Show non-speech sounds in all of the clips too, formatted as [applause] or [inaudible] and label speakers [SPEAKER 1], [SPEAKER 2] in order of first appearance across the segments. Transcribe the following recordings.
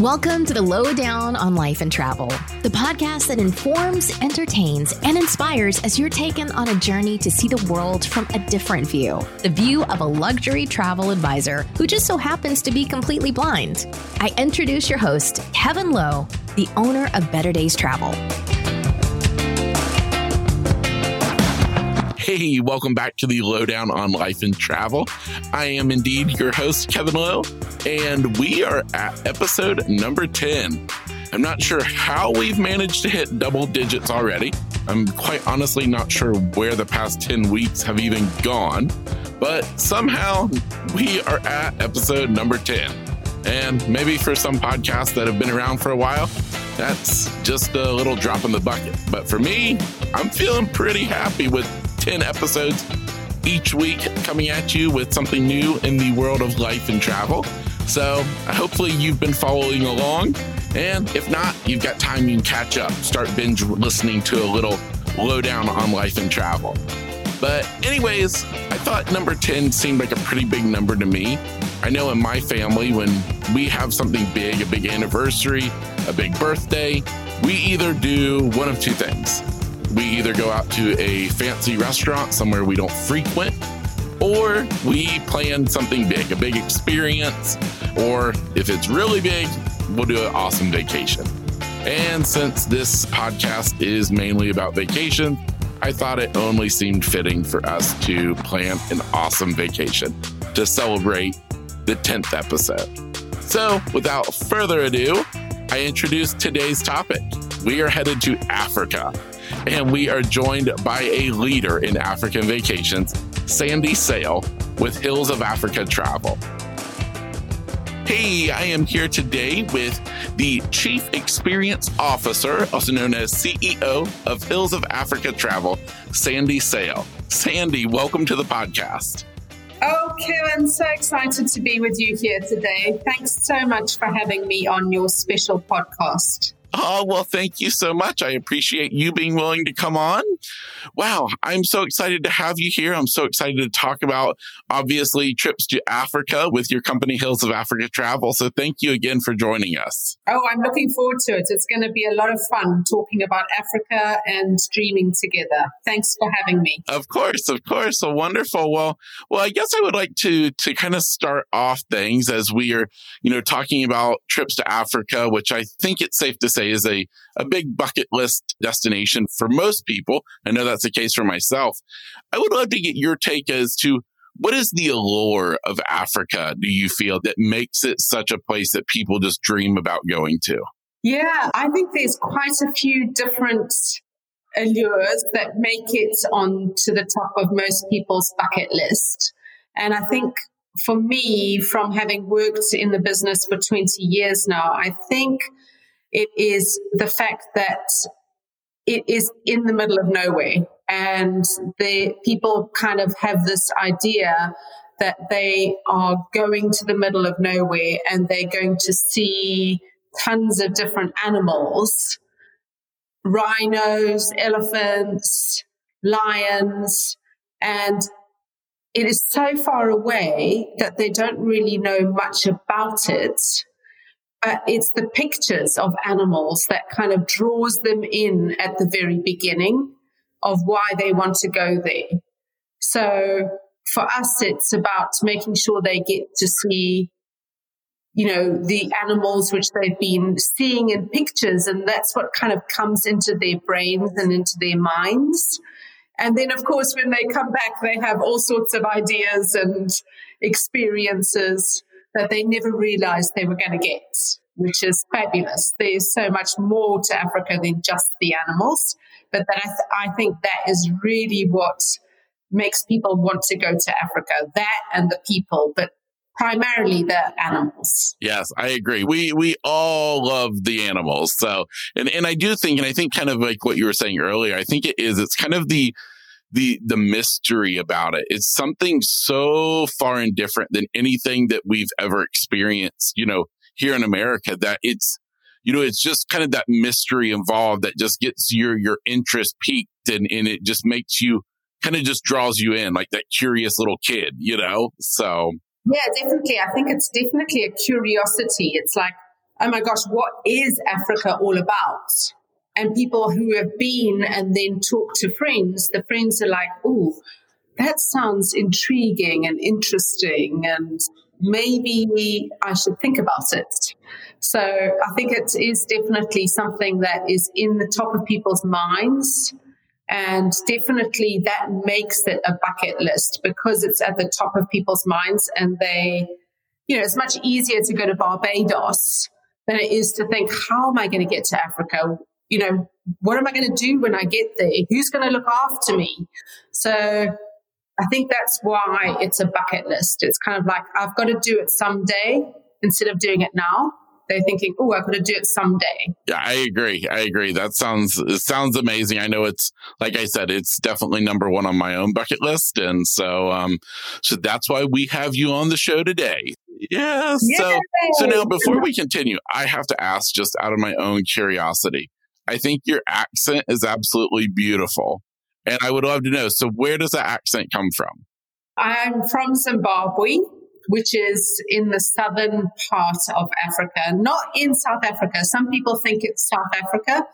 [SPEAKER 1] Welcome to the Lowdown on Life and Travel, the podcast that informs, entertains, and inspires as you're taken on a journey to see the world from a different view the view of a luxury travel advisor who just so happens to be completely blind. I introduce your host, Kevin Lowe, the owner of Better Days Travel.
[SPEAKER 2] Hey, welcome back to the Lowdown on Life and Travel. I am indeed your host, Kevin Lowe, and we are at episode number 10. I'm not sure how we've managed to hit double digits already. I'm quite honestly not sure where the past 10 weeks have even gone, but somehow we are at episode number 10. And maybe for some podcasts that have been around for a while, that's just a little drop in the bucket. But for me, I'm feeling pretty happy with 10 episodes each week coming at you with something new in the world of life and travel. So hopefully you've been following along. And if not, you've got time you can catch up, start binge listening to a little lowdown on life and travel. But, anyways, I thought number 10 seemed like a pretty big number to me. I know in my family, when we have something big, a big anniversary, a big birthday, we either do one of two things we either go out to a fancy restaurant somewhere we don't frequent, or we plan something big, a big experience, or if it's really big, we'll do an awesome vacation. And since this podcast is mainly about vacation, I thought it only seemed fitting for us to plan an awesome vacation to celebrate the 10th episode. So, without further ado, I introduce today's topic. We are headed to Africa and we are joined by a leader in African vacations, Sandy Salle with Hills of Africa Travel. Hey, I am here today with the Chief Experience Officer, also known as CEO of Hills of Africa Travel, Sandy Salle. Sandy, welcome to the podcast.
[SPEAKER 3] Oh, Kevin, so excited to be with you here today. Thanks so much for having me on your special podcast.
[SPEAKER 2] Oh, well, thank you so much. I appreciate you being willing to come on. Wow, I'm so excited to have you here. I'm so excited to talk about, obviously, trips to Africa with your company, Hills of Africa Travel. So thank you again for joining us.
[SPEAKER 3] Oh, I'm looking forward to it. It's going to be a lot of fun talking about Africa and dreaming together. Thanks for having me.
[SPEAKER 2] Of course, of course. So wonderful. Well, well, I guess I would like to to kind of start off things as we are, you know, talking about trips to Africa, which I think it's safe to say say is a, a big bucket list destination for most people. I know that's the case for myself. I would love to get your take as to what is the allure of Africa, do you feel, that makes it such a place that people just dream about going to?
[SPEAKER 3] Yeah, I think there's quite a few different allures that make it onto the top of most people's bucket list. And I think for me, from having worked in the business for 20 years now, I think it is the fact that it is in the middle of nowhere and the people kind of have this idea that they are going to the middle of nowhere and they're going to see tons of different animals rhinos elephants lions and it is so far away that they don't really know much about it but it's the pictures of animals that kind of draws them in at the very beginning of why they want to go there. So for us, it's about making sure they get to see, you know, the animals which they've been seeing in pictures. And that's what kind of comes into their brains and into their minds. And then, of course, when they come back, they have all sorts of ideas and experiences that they never realized they were going to get, which is fabulous. There's so much more to Africa than just the animals, but that I, th- I think that is really what makes people want to go to Africa. That and the people, but primarily the animals.
[SPEAKER 2] Yes, I agree. We we all love the animals. So and and I do think and I think kind of like what you were saying earlier, I think it is it's kind of the the the mystery about it. It's something so far and different than anything that we've ever experienced, you know, here in America that it's you know, it's just kind of that mystery involved that just gets your your interest piqued and, and it just makes you kind of just draws you in like that curious little kid, you know? So
[SPEAKER 3] Yeah, definitely. I think it's definitely a curiosity. It's like oh my gosh, what is Africa all about? And people who have been and then talk to friends, the friends are like, oh, that sounds intriguing and interesting. And maybe I should think about it. So I think it is definitely something that is in the top of people's minds. And definitely that makes it a bucket list because it's at the top of people's minds and they, you know, it's much easier to go to Barbados than it is to think, how am I going to get to Africa? You know, what am I going to do when I get there? Who's going to look after me? So I think that's why it's a bucket list. It's kind of like, I've got to do it someday instead of doing it now they're thinking, "Oh, I've got to do it someday."
[SPEAKER 2] Yeah, I agree. I agree. That sounds it sounds amazing. I know it's like I said, it's definitely number one on my own bucket list, and so um, so that's why we have you on the show today. Yeah. So so now before we continue, I have to ask, just out of my own curiosity, I think your accent is absolutely beautiful, and I would love to know. So where does that accent come from?
[SPEAKER 3] I'm from Zimbabwe which is in the southern part of Africa, not in South Africa. Some people think it's South Africa,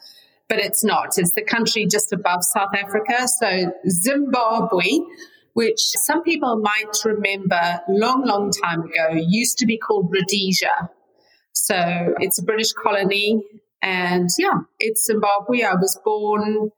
[SPEAKER 3] but it's not. It's the country just above South Africa. So Zimbabwe, which some people might remember long, long time ago, used to be called Rhodesia. So it's a British colony. And yeah, it's Zimbabwe. I was born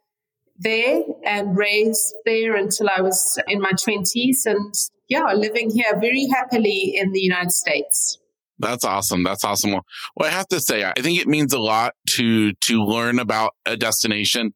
[SPEAKER 3] there and raised there until I was in my 20s. And yeah, living here very happily in the United States.
[SPEAKER 2] That's awesome. That's awesome. Well, I have to say, I think it means a lot to to learn about a destination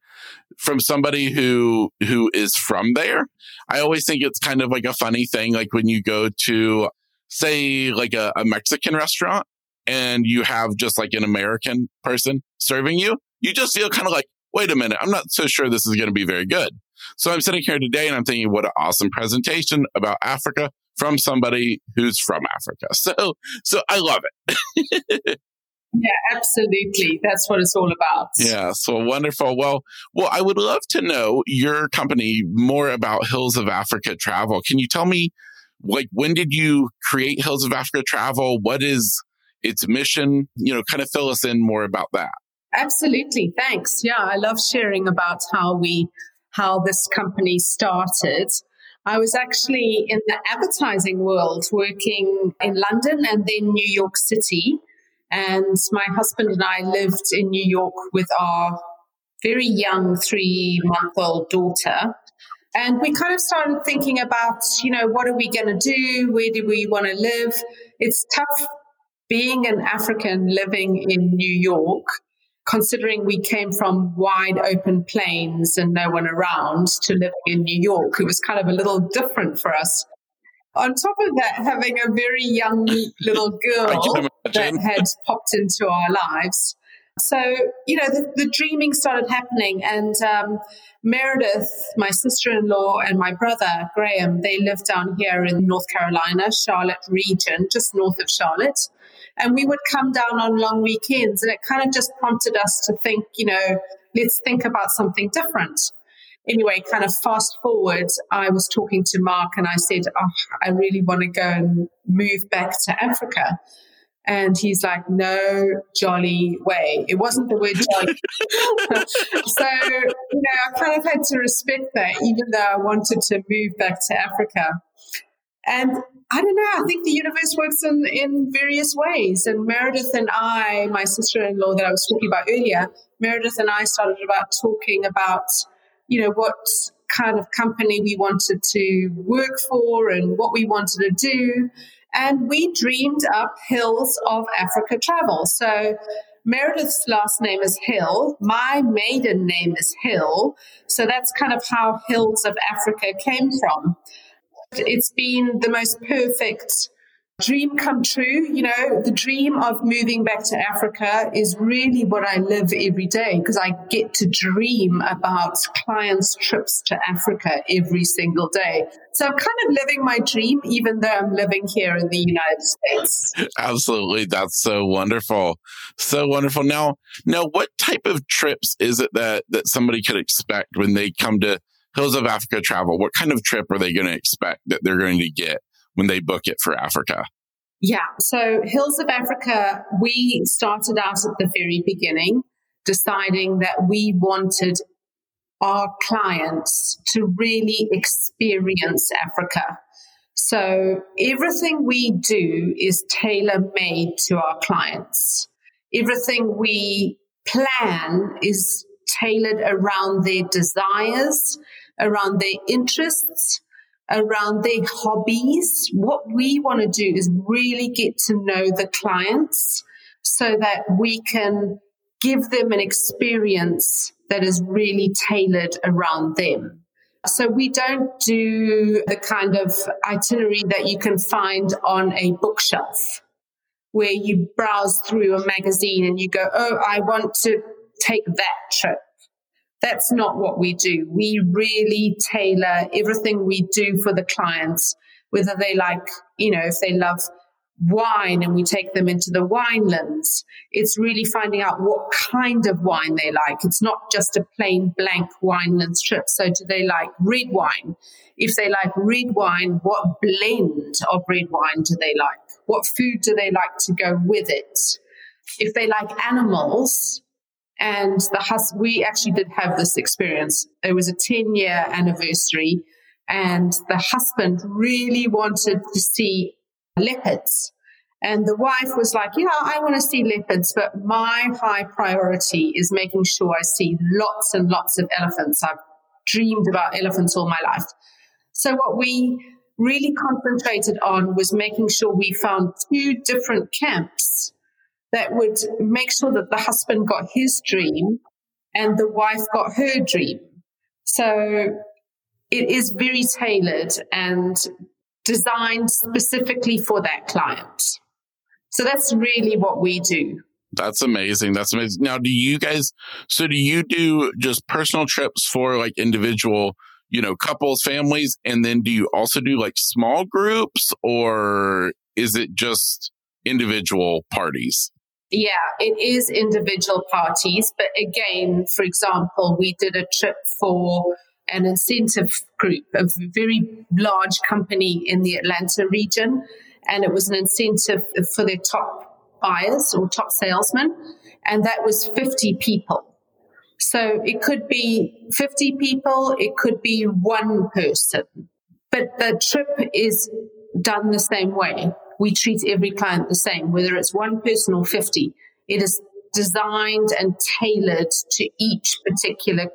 [SPEAKER 2] from somebody who who is from there. I always think it's kind of like a funny thing, like when you go to, say, like a, a Mexican restaurant and you have just like an American person serving you, you just feel kind of like, wait a minute, I'm not so sure this is going to be very good. So I'm sitting here today and I'm thinking, what an awesome presentation about Africa from somebody who's from Africa. So, so I love
[SPEAKER 3] it. yeah, absolutely. That's what it's all about.
[SPEAKER 2] Yeah. So wonderful. Well, well, I would love to know your company more about Hills of Africa Travel. Can you tell me, like, when did you create Hills of Africa Travel? What is its mission? You know, kind of fill us in more about that.
[SPEAKER 3] Absolutely. Thanks. Yeah, I love sharing about how we how this company started. I was actually in the advertising world working in London and then New York City. And my husband and I lived in New York with our very young three month old daughter. And we kind of started thinking about, you know, what are we going to do? Where do we want to live? It's tough being an African living in New York considering we came from wide open plains and no one around to living in New York, it was kind of a little different for us. On top of that, having a very young little [laughs] girl that had popped into our lives. So, you know, the, the dreaming started happening. And um, Meredith, my sister in law, and my brother, Graham, they live down here in North Carolina, Charlotte region, just north of Charlotte. And we would come down on long weekends and it kind of just prompted us to think, you know, let's think about something different. Anyway, kind of fast forward, I was talking to Mark and I said, oh, I really want to go and move back to Africa. And he's like, no jolly way. It wasn't the word jolly. [laughs] so, you know, I kind of had to respect that, even though I wanted to move back to Africa. And I don't know. I think the universe works in, in various ways. And Meredith and I, my sister in law that I was talking about earlier, Meredith and I started about talking about, you know, what kind of company we wanted to work for and what we wanted to do. And we dreamed up Hills of Africa Travel. So Meredith's last name is Hill. My maiden name is Hill. So that's kind of how Hills of Africa came from. It's been the most perfect dream come true. You know, the dream of moving back to Africa is really what I live every day because I get to dream about clients' trips to Africa every single day. So I'm kind of living my dream, even though I'm living here in the United States.
[SPEAKER 2] Absolutely. That's so wonderful. So wonderful. Now, now what type of trips is it that, that somebody could expect when they come to Hills of Africa travel, what kind of trip are they going to expect that they're going to get when they book it for Africa?
[SPEAKER 3] Yeah. So Hills of Africa, we started out at the very beginning, deciding that we wanted our clients to really experience Africa. So everything we do is tailor made to our clients. Everything we plan is tailored around their desires, around their interests, around their hobbies. What we want to do is really get to know the clients so that we can give them an experience that is really tailored around them. So we don't do the kind of itinerary that you can find on a bookshelf where you browse through a magazine and you go, Oh, I want to take that trip. That's not what we do. We really tailor everything we do for the clients, whether they like, you know, if they love wine and we take them into the winelands. It's really finding out what kind of wine they like. It's not just a plain blank winelands trip. So do they like red wine? If they like red wine, what blend of red wine do they like? What food do they like to go with it? If they like animals, and the hus- we actually did have this experience. It was a 10 year anniversary and the husband really wanted to see leopards. And the wife was like, Yeah, I want to see leopards, but my high priority is making sure I see lots and lots of elephants. I've dreamed about elephants all my life. So, what we really concentrated on was making sure we found two different camps that would make sure that the husband got his dream and the wife got her dream. So, it is very tailored and designed specifically for that client. So that's really what we do.
[SPEAKER 2] That's amazing. That's amazing. Now, do you guys, so do you do just personal trips for like individual, you know, couples, families? And then do you also do like small groups or is it just individual parties?
[SPEAKER 3] Yeah, it is individual parties. But again, for example, we did a trip for an incentive group, a very large company in the Atlanta region. And it was an incentive for their top buyers or top salesmen. And that was 50 people. So it could be 50 people, it could be one person. But the trip is done the same way. We treat every client the same, whether it's one person or 50. It is designed and tailored to each particular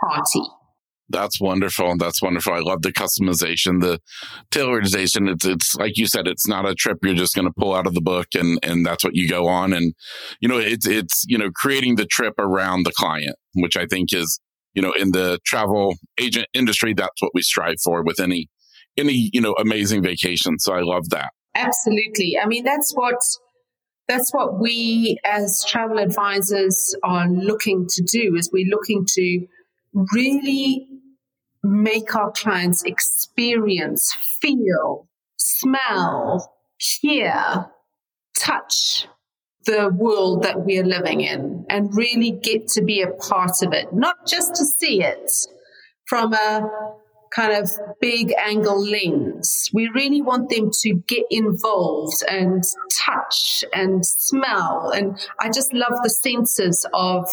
[SPEAKER 3] party.
[SPEAKER 2] That's wonderful. That's wonderful. I love the customization, the tailorization. It's, it's like you said, it's not a trip you're just going to pull out of the book and, and that's what you go on. And, you know, it's, it's, you know, creating the trip around the client, which I think is, you know, in the travel agent industry, that's what we strive for with any, any, you know, amazing vacation. So I love that.
[SPEAKER 3] Absolutely. I mean, that's what, that's what we as travel advisors are looking to do is we're looking to really make our clients experience, feel, smell, hear, touch the world that we are living in and really get to be a part of it, not just to see it from a kind of big angle lens. We really want them to get involved and touch and smell. And I just love the senses of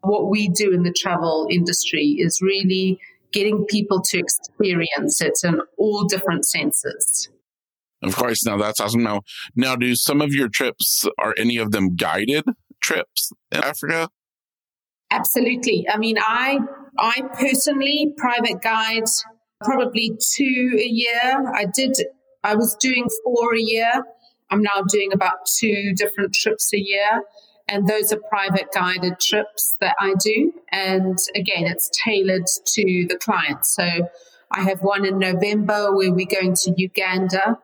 [SPEAKER 3] what we do in the travel industry is really getting people to experience it in all different senses.
[SPEAKER 2] Of course, now that's awesome. Now, now, do some of your trips are any of them guided trips in Africa?
[SPEAKER 3] Absolutely. I mean, I I personally private guide probably two a year. I did. I was doing four a year. I'm now doing about two different trips a year. And those are private guided trips that I do. And again, it's tailored to the client. So I have one in November where we're going to Uganda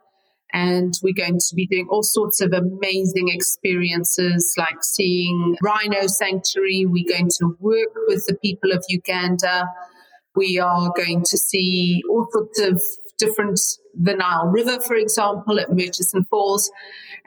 [SPEAKER 3] and we're going to be doing all sorts of amazing experiences like seeing rhino sanctuary. We're going to work with the people of Uganda. We are going to see all sorts of different, the Nile River, for example, at Murchison Falls,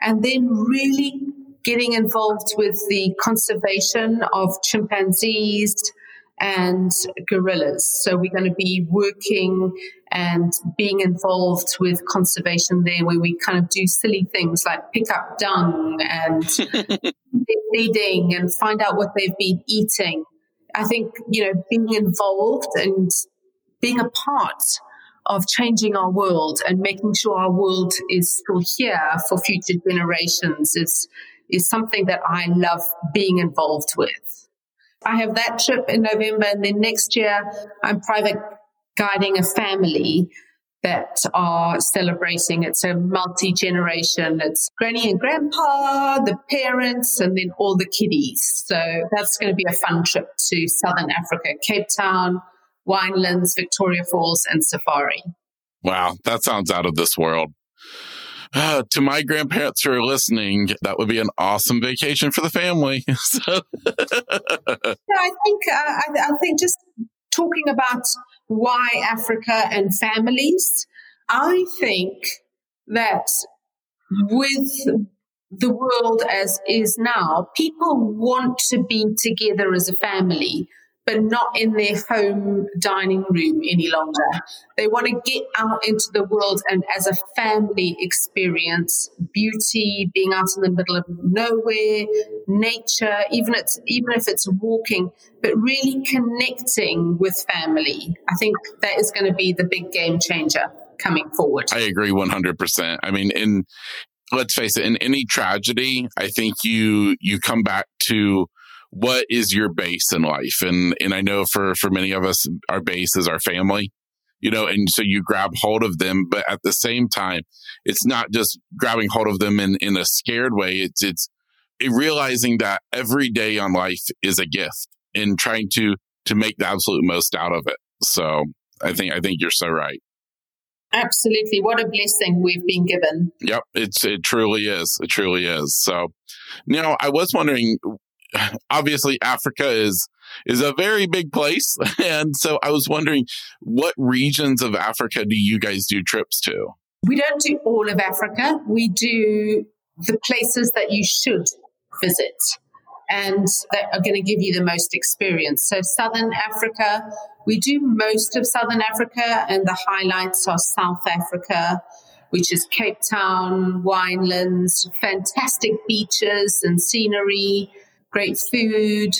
[SPEAKER 3] and then really getting involved with the conservation of chimpanzees and gorillas. So we're going to be working and being involved with conservation there where we kind of do silly things like pick up dung and [laughs] feeding and find out what they've been eating. I think, you know, being involved and being a part of changing our world and making sure our world is still here for future generations is is something that I love being involved with. I have that trip in November and then next year I'm private guiding a family that are celebrating. It's a multi generation. It's granny and grandpa, the parents, and then all the kiddies. So that's going to be a fun trip to Southern Africa, Cape Town, Winelands, Victoria Falls, and Safari.
[SPEAKER 2] Wow, that sounds out of this world. Uh, to my grandparents who are listening, that would be an awesome vacation for the family. [laughs] so.
[SPEAKER 3] I think uh, I, I think just talking about why Africa and families, I think that with the world as is now, people want to be together as a family but not in their home dining room any longer. They want to get out into the world and as a family experience beauty, being out in the middle of nowhere, nature, even it's even if it's walking, but really connecting with family. I think that is going to be the big game changer coming forward.
[SPEAKER 2] I agree 100%. I mean, in let's face it, in any tragedy, I think you you come back to what is your base in life? And, and I know for, for many of us, our base is our family, you know, and so you grab hold of them, but at the same time, it's not just grabbing hold of them in, in a scared way. It's, it's realizing that every day on life is a gift and trying to, to make the absolute most out of it. So I think, I think you're so right.
[SPEAKER 3] Absolutely. What a blessing we've been given.
[SPEAKER 2] Yep. It's, it truly is. It truly is. So now I was wondering, [laughs] obviously Africa is is a very big place. [laughs] And so I was wondering what regions of Africa do you guys do trips to?
[SPEAKER 3] We don't do all of Africa. We do the places that you should visit and that are going to give you the most experience. So Southern Africa, we do most of Southern Africa and the highlights are South Africa, which is Cape Town, Winelands, fantastic beaches and scenery, great food.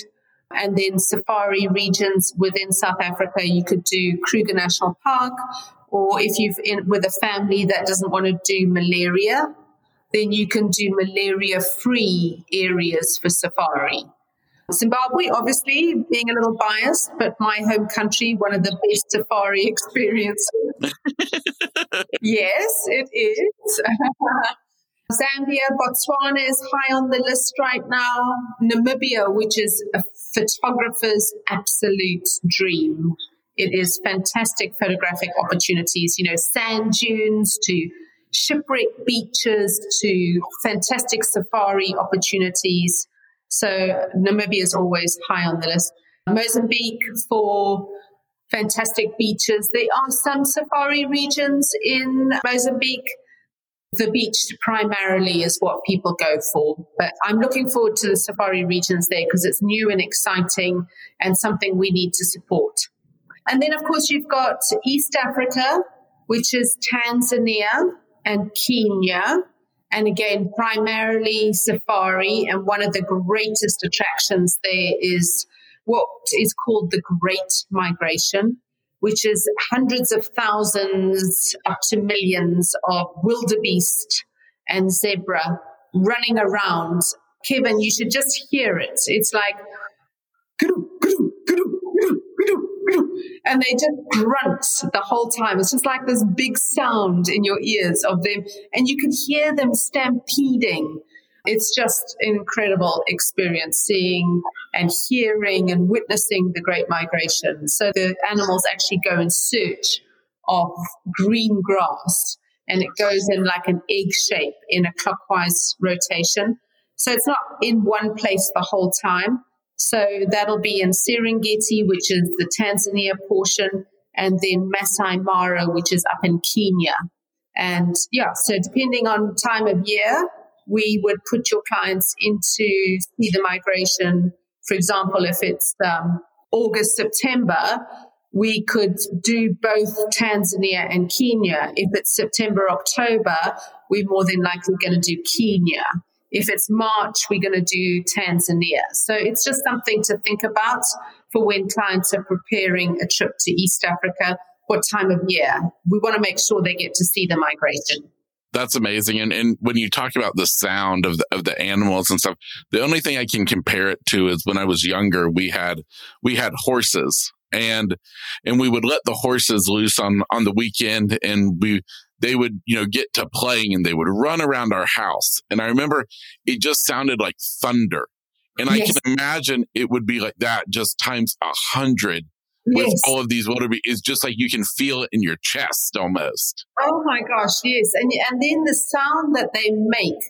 [SPEAKER 3] And then safari regions within South Africa, you could do Kruger National Park, or if you've in with a family that doesn't want to do malaria, then you can do malaria free areas for safari. Zimbabwe, obviously, being a little biased, but my home country, one of the best safari [laughs] experiences. [laughs] yes, it is. [laughs] Zambia, Botswana is high on the list right now. Namibia, which is a photographer's absolute dream. It is fantastic photographic opportunities, you know, sand dunes to shipwreck beaches to fantastic safari opportunities. So Namibia is always high on the list. Mozambique for fantastic beaches. There are some safari regions in Mozambique the beach primarily is what people go for, but I'm looking forward to the safari regions there because it's new and exciting and something we need to support. And then, of course, you've got East Africa, which is Tanzania and Kenya. And again, primarily safari. And one of the greatest attractions there is what is called the Great Migration which is hundreds of thousands up to millions of wildebeest and zebra running around. Kevin, you should just hear it. It's like, and they just grunt the whole time. It's just like this big sound in your ears of them, and you can hear them stampeding it's just an incredible experience seeing and hearing and witnessing the Great Migration. So the animals actually go in search of green grass and it goes in like an egg shape in a clockwise rotation. So it's not in one place the whole time. So that'll be in Serengeti, which is the Tanzania portion, and then Masai Mara, which is up in Kenya. And yeah, so depending on time of year, we would put your clients into see the migration. For example, if it's um, August, September, we could do both Tanzania and Kenya. If it's September, October, we're more than likely going to do Kenya. If it's March, we're going to do Tanzania. So it's just something to think about for when clients are preparing a trip to East Africa. What time of year? We want to make sure they get to see the migration.
[SPEAKER 2] That's amazing. And and when you talk about the sound of the of the animals and stuff, the only thing I can compare it to is when I was younger, we had we had horses and and we would let the horses loose on on the weekend and we they would you know get to playing and they would run around our house and i remember it just sounded like thunder and yes. i can imagine it would be like that just times a hundred with yes. all of these wildebeest is just like you can feel it in your chest almost.
[SPEAKER 3] Oh my gosh yes. And and then the sound that they make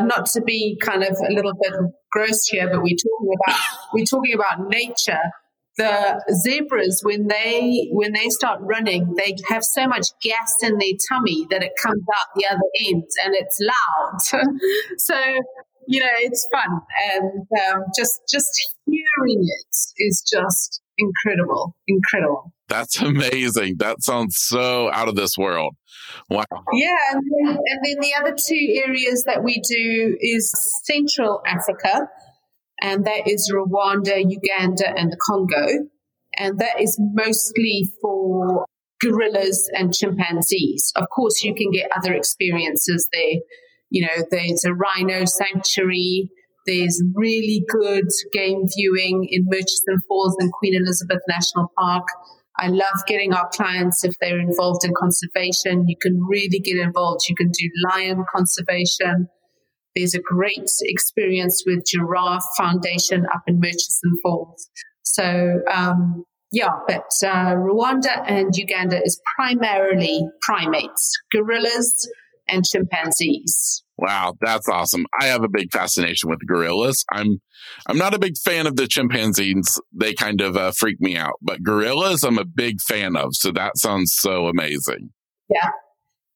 [SPEAKER 3] not to be kind of a little bit gross here but we're talking about [laughs] we're talking about nature. The zebras when they when they start running they have so much gas in their tummy that it comes out the other end and it's loud. [laughs] So you know it's fun. And um, just just hearing it is just incredible incredible
[SPEAKER 2] that's amazing that sounds so out of this world wow
[SPEAKER 3] yeah and then, and then the other two areas that we do is central africa and that is Rwanda, Uganda, and the Congo. And that is mostly for gorillas and chimpanzees. Of course, you can get other experiences there. You know, there's a rhino sanctuary. There's really good game viewing in Murchison Falls and Queen Elizabeth National Park. I love getting our clients if they're involved in conservation. You can really get involved. You can do lion conservation. There's a great experience with Giraffe Foundation up in Murchison Falls. So, um, yeah, but uh, Rwanda and Uganda is primarily primates, gorillas and chimpanzees.
[SPEAKER 2] Wow, that's awesome. I have a big fascination with gorillas. I'm I'm not a big fan of the chimpanzees. They kind of uh, freak me out, but gorillas I'm a big fan of. So that sounds so amazing.
[SPEAKER 3] Yeah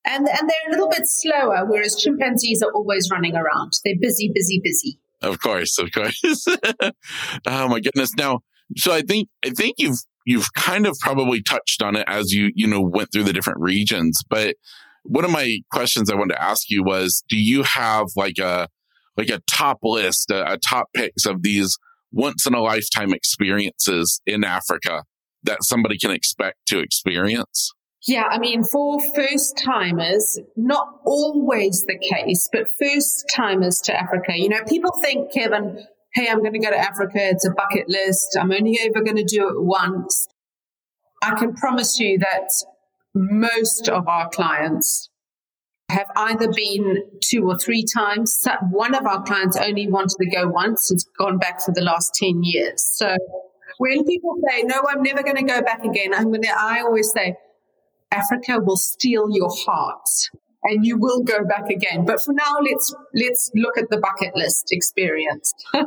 [SPEAKER 3] and and they're a little bit slower, whereas chimpanzees are always running around. They're busy, busy, busy.
[SPEAKER 2] Of course, of course. [laughs] oh my goodness! Now, so I think I think you've you've kind of probably touched on it as you you know went through the different regions, but one of my questions I wanted to ask you was, do you have like a like a top list, a, a top picks of these once in a lifetime experiences in Africa that somebody can expect to experience?
[SPEAKER 3] Yeah, I mean, for first timers, not always the case, but first timers to Africa, you know, people think, Kevin, hey, I'm going to go to Africa. It's a bucket list. I'm only ever going to do it once. I can promise you that most of our clients have either been two or three times. One of our clients only wanted to go once, has gone back for the last 10 years. So when people say, no, I'm never going to go back again, I'm going to, I always say, Africa will steal your heart and you will go back again. But for now, let's, let's look at the bucket list experience. [laughs] so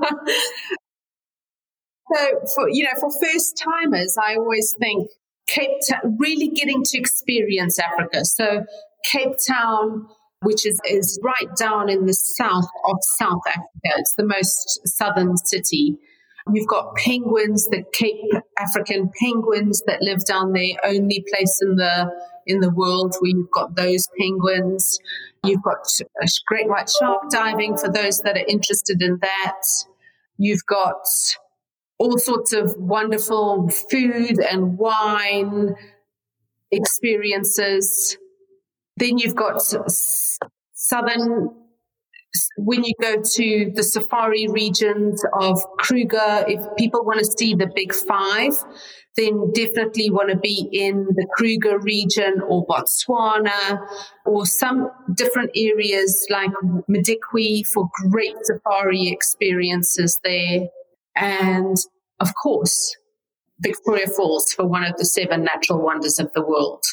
[SPEAKER 3] for, you know, for first timers, I always think Cape Town, really getting to experience Africa. So Cape Town, which is, is right down in the south of South Africa. It's the most southern city. You've got penguins, the Cape African penguins that live down there, only place in the in the world where you've got those penguins. You've got great white shark diving for those that are interested in that. You've got all sorts of wonderful food and wine experiences. Then you've got southern when you go to the safari regions of Kruger, if people want to see the big five, then definitely want to be in the Kruger region or Botswana or some different areas like Madikwe for great safari experiences there. And of course, Victoria Falls for one of the seven natural wonders of the world.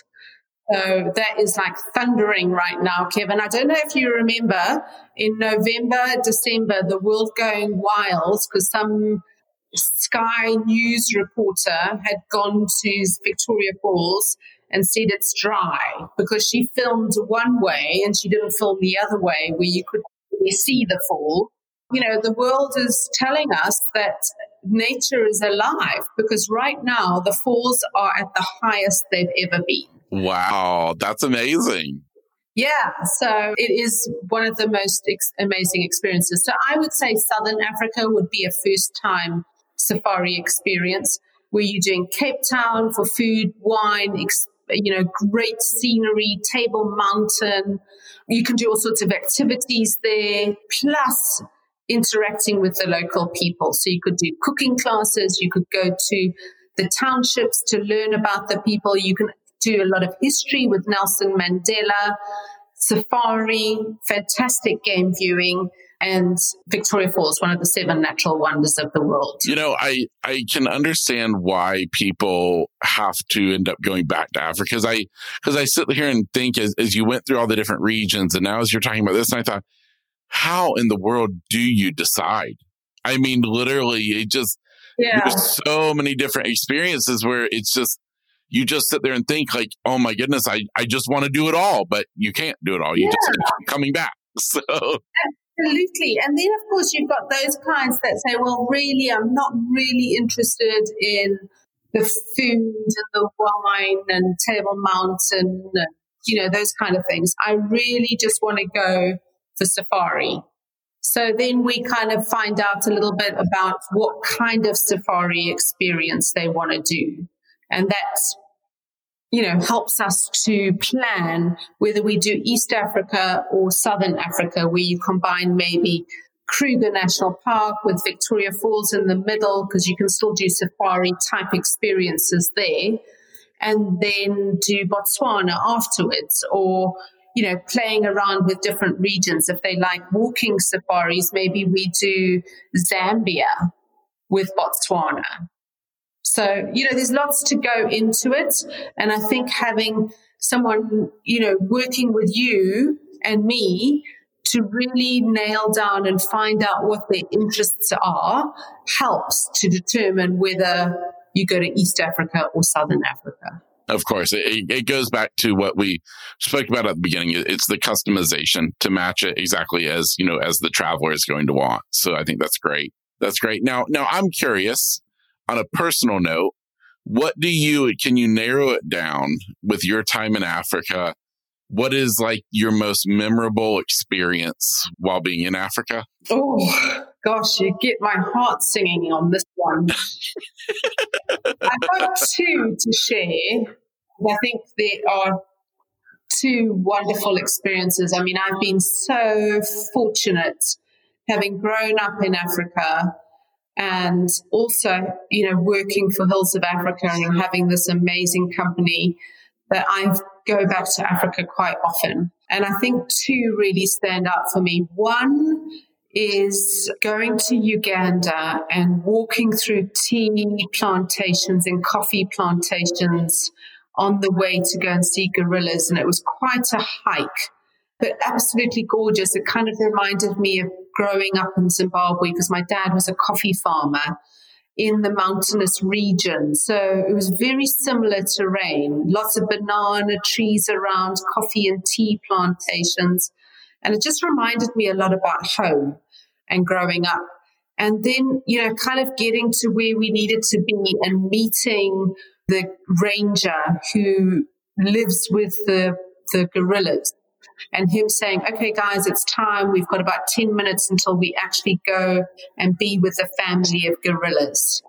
[SPEAKER 3] So that is like thundering right now, Kevin. I don't know if you remember in November, December, the world going wild because some Sky News reporter had gone to Victoria Falls and said it's dry because she filmed one way and she didn't film the other way where you could see the fall. You know, the world is telling us that nature is alive because right now the falls are at the highest they've ever been.
[SPEAKER 2] Wow, that's amazing.
[SPEAKER 3] Yeah, so it is one of the most ex- amazing experiences. So I would say Southern Africa would be a first time safari experience where you're doing Cape Town for food, wine, ex- you know, great scenery, Table Mountain. You can do all sorts of activities there, plus interacting with the local people. So you could do cooking classes, you could go to the townships to learn about the people. You can do a lot of history with Nelson Mandela, safari, fantastic game viewing and Victoria Falls, one of the seven natural wonders of the world.
[SPEAKER 2] You know, I I can understand why people have to end up going back to Africa because I because I sit here and think as as you went through all the different regions and now as you're talking about this, and I thought, how in the world do you decide? I mean, literally, it just yeah. there's so many different experiences where it's just you just sit there and think like, oh my goodness, I, I just want to do it all, but you can't do it all. You yeah. just keep coming back. [laughs] So
[SPEAKER 3] Absolutely. And then, of course, you've got those clients that say, well, really, I'm not really interested in the food and the wine and Table Mountain, and, you know, those kind of things. I really just want to go for safari. So then we kind of find out a little bit about what kind of safari experience they want to do. And that's you know, helps us to plan whether we do East Africa or Southern Africa, where you combine maybe Kruger National Park with Victoria Falls in the middle, because you can still do safari type experiences there, and then do Botswana afterwards, or you know, playing around with different regions. If they like walking safaris, maybe we do Zambia with Botswana. So, you know, there's lots to go into it. And I think having someone, you know, working with you and me to really nail down and find out what their interests are helps to determine whether you go to East Africa or Southern Africa.
[SPEAKER 2] Of course, it, it goes back to what we spoke about at the beginning. It's the customization to match it exactly as, you know, as the traveler is going to want. So I think that's great. That's great. Now, now I'm curious on a personal note, what do you, can you narrow it down with your time in Africa? What is like your most memorable experience while being in Africa?
[SPEAKER 3] Oh, gosh, you get my heart singing on this one. [laughs] I've got two to share. I think there are two wonderful experiences. I mean, I've been so fortunate having grown up in Africa and also, you know, working for Hills of Africa and having this amazing company that I go back to Africa quite often. And I think two really stand out for me. One is going to Uganda and walking through tea plantations and coffee plantations on the way to go and see gorillas. And it was quite a hike, but absolutely gorgeous. It kind of reminded me of growing up in Zimbabwe because my dad was a coffee farmer in the mountainous region. So it was very similar terrain, lots of banana trees around, coffee and tea plantations. And it just reminded me a lot about home and growing up. And then, you know, kind of getting to where we needed to be and meeting the ranger who lives with the, the gorillas and him saying, okay, guys, it's time. We've got about 10 minutes until we actually go and be with the family of gorillas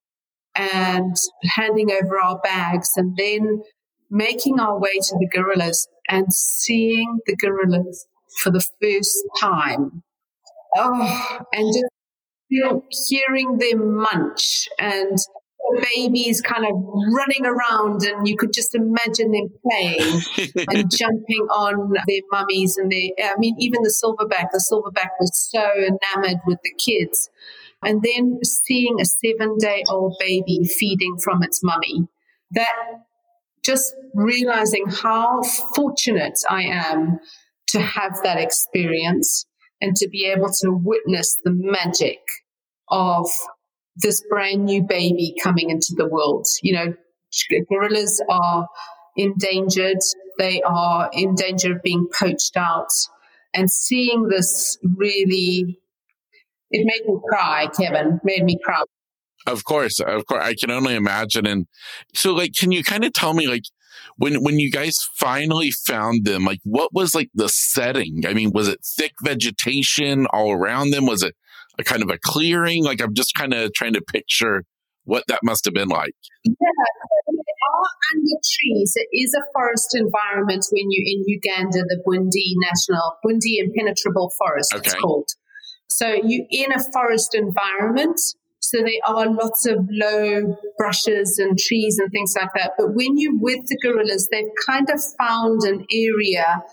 [SPEAKER 3] and handing over our bags and then making our way to the gorillas and seeing the gorillas for the first time. Oh, and just hearing them munch and babies kind of running around and you could just imagine them playing and [laughs] jumping on their mummies and their, I mean, even the silverback, the silverback was so enamored with the kids. And then seeing a seven day old baby feeding from its mummy, that just realizing how fortunate I am to have that experience and to be able to witness the magic of this brand new baby coming into the world. You know, gorillas are endangered. They are in danger of being poached out. And seeing this really, it made me cry, Kevin, made me cry.
[SPEAKER 2] Of course, of course, I can only imagine. And so, like, can you kind of tell me, like, when when you guys finally found them, like, what was like the setting? I mean, was it thick vegetation all around them? Was it a kind of a clearing? Like, I'm just kind of trying to picture what that must have been like.
[SPEAKER 3] Yeah, are under trees. It is a forest environment when you're in Uganda, the Bwindi National, Bwindi Impenetrable Forest, okay. it's called. So you're in a forest environment. So there are lots of low brushes and trees and things like that. But when you're with the gorillas, they've kind of found an area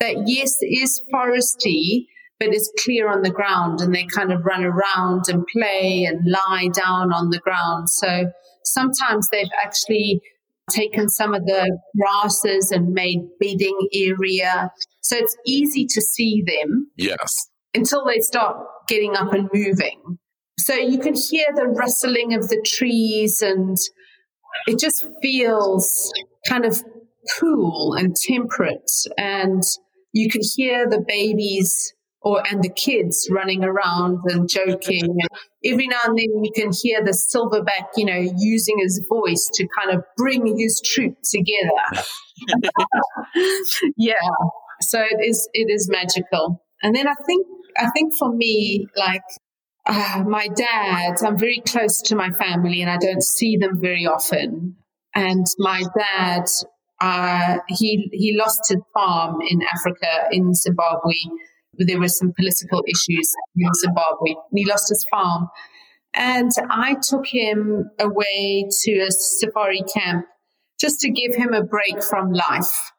[SPEAKER 3] that, yes, is foresty, but is clear on the ground and they kind of run around and play and lie down on the ground. So sometimes they've actually taken some of the grasses and made bedding area. So it's easy to see them.
[SPEAKER 2] Yes.
[SPEAKER 3] Until they start getting up and moving. So you can hear the rustling of the trees and it just feels kind of cool and temperate. And you can hear the babies or and the kids running around and joking. And every now and then you can hear the silverback, you know, using his voice to kind of bring his troop together. [laughs] yeah. So it is it is magical. And then I think I think for me, like uh, my dad, I'm very close to my family and I don't see them very often. And my dad, uh, he he lost his farm in Africa in Zimbabwe there were some political issues in Zimbabwe. He lost his farm. And I took him away to a safari camp just to give him a break from life.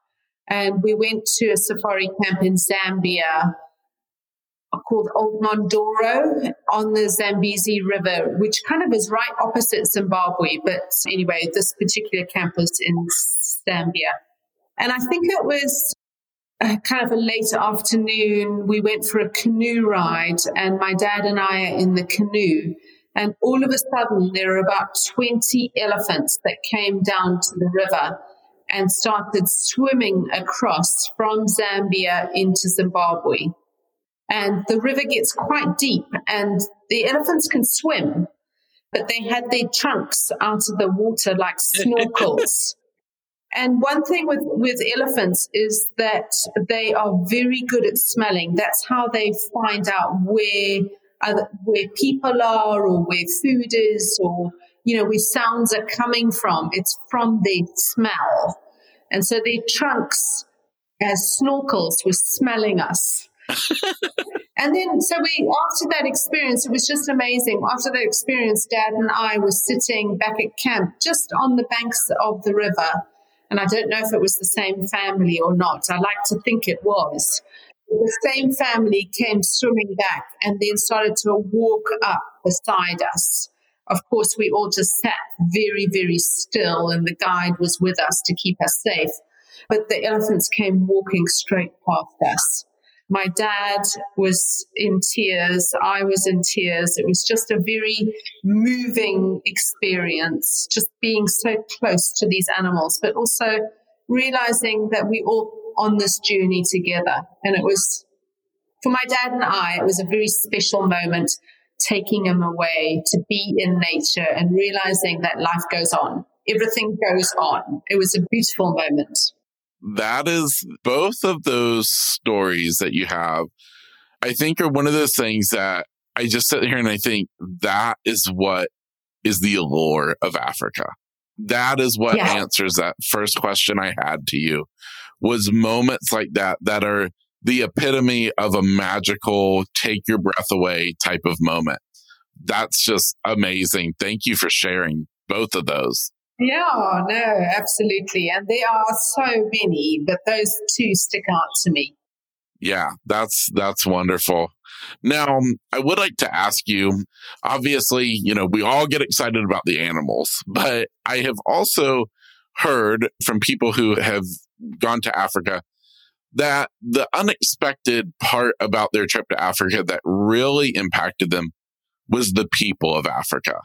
[SPEAKER 3] And we went to a safari camp in Zambia called Old Mondoro on the Zambezi River, which kind of is right opposite Zimbabwe. But anyway, this particular campus in Zambia. And I think it was uh, kind of a late afternoon, we went for a canoe ride, and my dad and I are in the canoe. And all of a sudden, there are about 20 elephants that came down to the river and started swimming across from Zambia into Zimbabwe. And the river gets quite deep, and the elephants can swim, but they had their trunks out of the water like [laughs] snorkels. And one thing with, with elephants is that they are very good at smelling. That's how they find out where other, where people are or where food is or you know where sounds are coming from. It's from their smell, and so their trunks as snorkels were smelling us. [laughs] and then, so we, after that experience, it was just amazing. After that experience, Dad and I were sitting back at camp just on the banks of the river and I don't know if it was the same family or not. I like to think it was. The same family came swimming back and then started to walk up beside us. Of course, we all just sat very, very still, and the guide was with us to keep us safe. But the elephants came walking straight past us. My dad was in tears. I was in tears. It was just a very moving experience, just being so close to these animals, but also realizing that we all on this journey together. And it was, for my dad and I, it was a very special moment taking him away to be in nature and realizing that life goes on. Everything goes on. It was a beautiful moment
[SPEAKER 2] that is both of those stories that you have, I think are one of those things that I just sit here and I think that is what is the allure of Africa. That is what yeah. answers that first question I had to you was moments like that that are the epitome of a magical take your breath away type of moment. That's just amazing. Thank you for sharing both of those.
[SPEAKER 3] Yeah, no, absolutely. And there are so many, but those two stick out to me.
[SPEAKER 2] Yeah, that's that's wonderful. Now, um, I would like to ask you, obviously, you know, we all get excited about the animals, but I have also heard from people who have gone to Africa that the unexpected part about their trip to Africa that really impacted them was the people of Africa.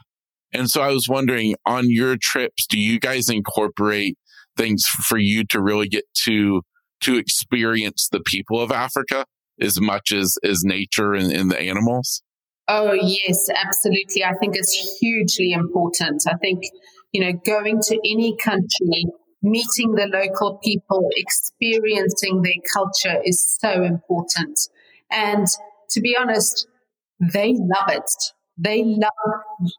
[SPEAKER 2] And so I was wondering on your trips, do you guys incorporate things for you to really get to, to experience the people of Africa as much as, as nature and, and the animals?
[SPEAKER 3] Oh, yes, absolutely. I think it's hugely important. I think, you know, going to any country, meeting the local people, experiencing their culture is so important. And to be honest, they love it. They love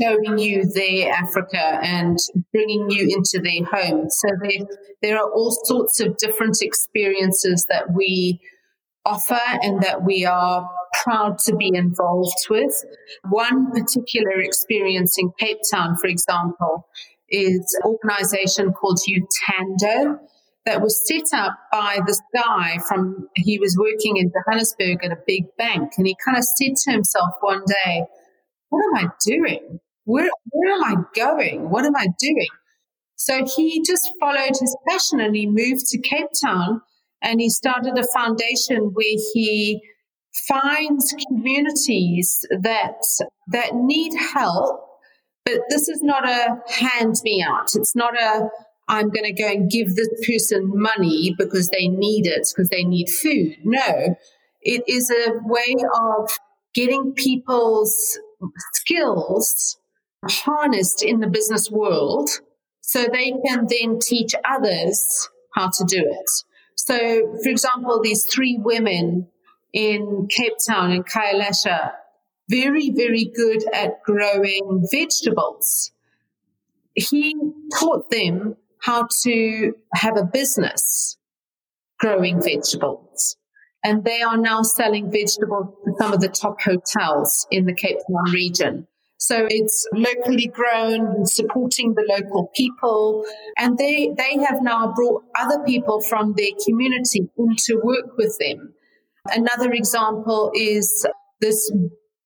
[SPEAKER 3] showing you their Africa and bringing you into their home. So there, there are all sorts of different experiences that we offer and that we are proud to be involved with. One particular experience in Cape Town, for example, is an organization called Uthando that was set up by this guy from, he was working in Johannesburg at a big bank and he kind of said to himself one day, what am I doing? Where, where am I going? What am I doing? So he just followed his passion and he moved to Cape Town and he started a foundation where he finds communities that that need help but this is not a hand me out it's not a i'm going to go and give this person money because they need it because they need food no it is a way of getting people's skills harnessed in the business world so they can then teach others how to do it so, for example, these three women in Cape Town and Khayelitsha, very, very good at growing vegetables. He taught them how to have a business growing vegetables. And they are now selling vegetables to some of the top hotels in the Cape Town region. So it's locally grown, supporting the local people. And they, they have now brought other people from their community in to work with them. Another example is this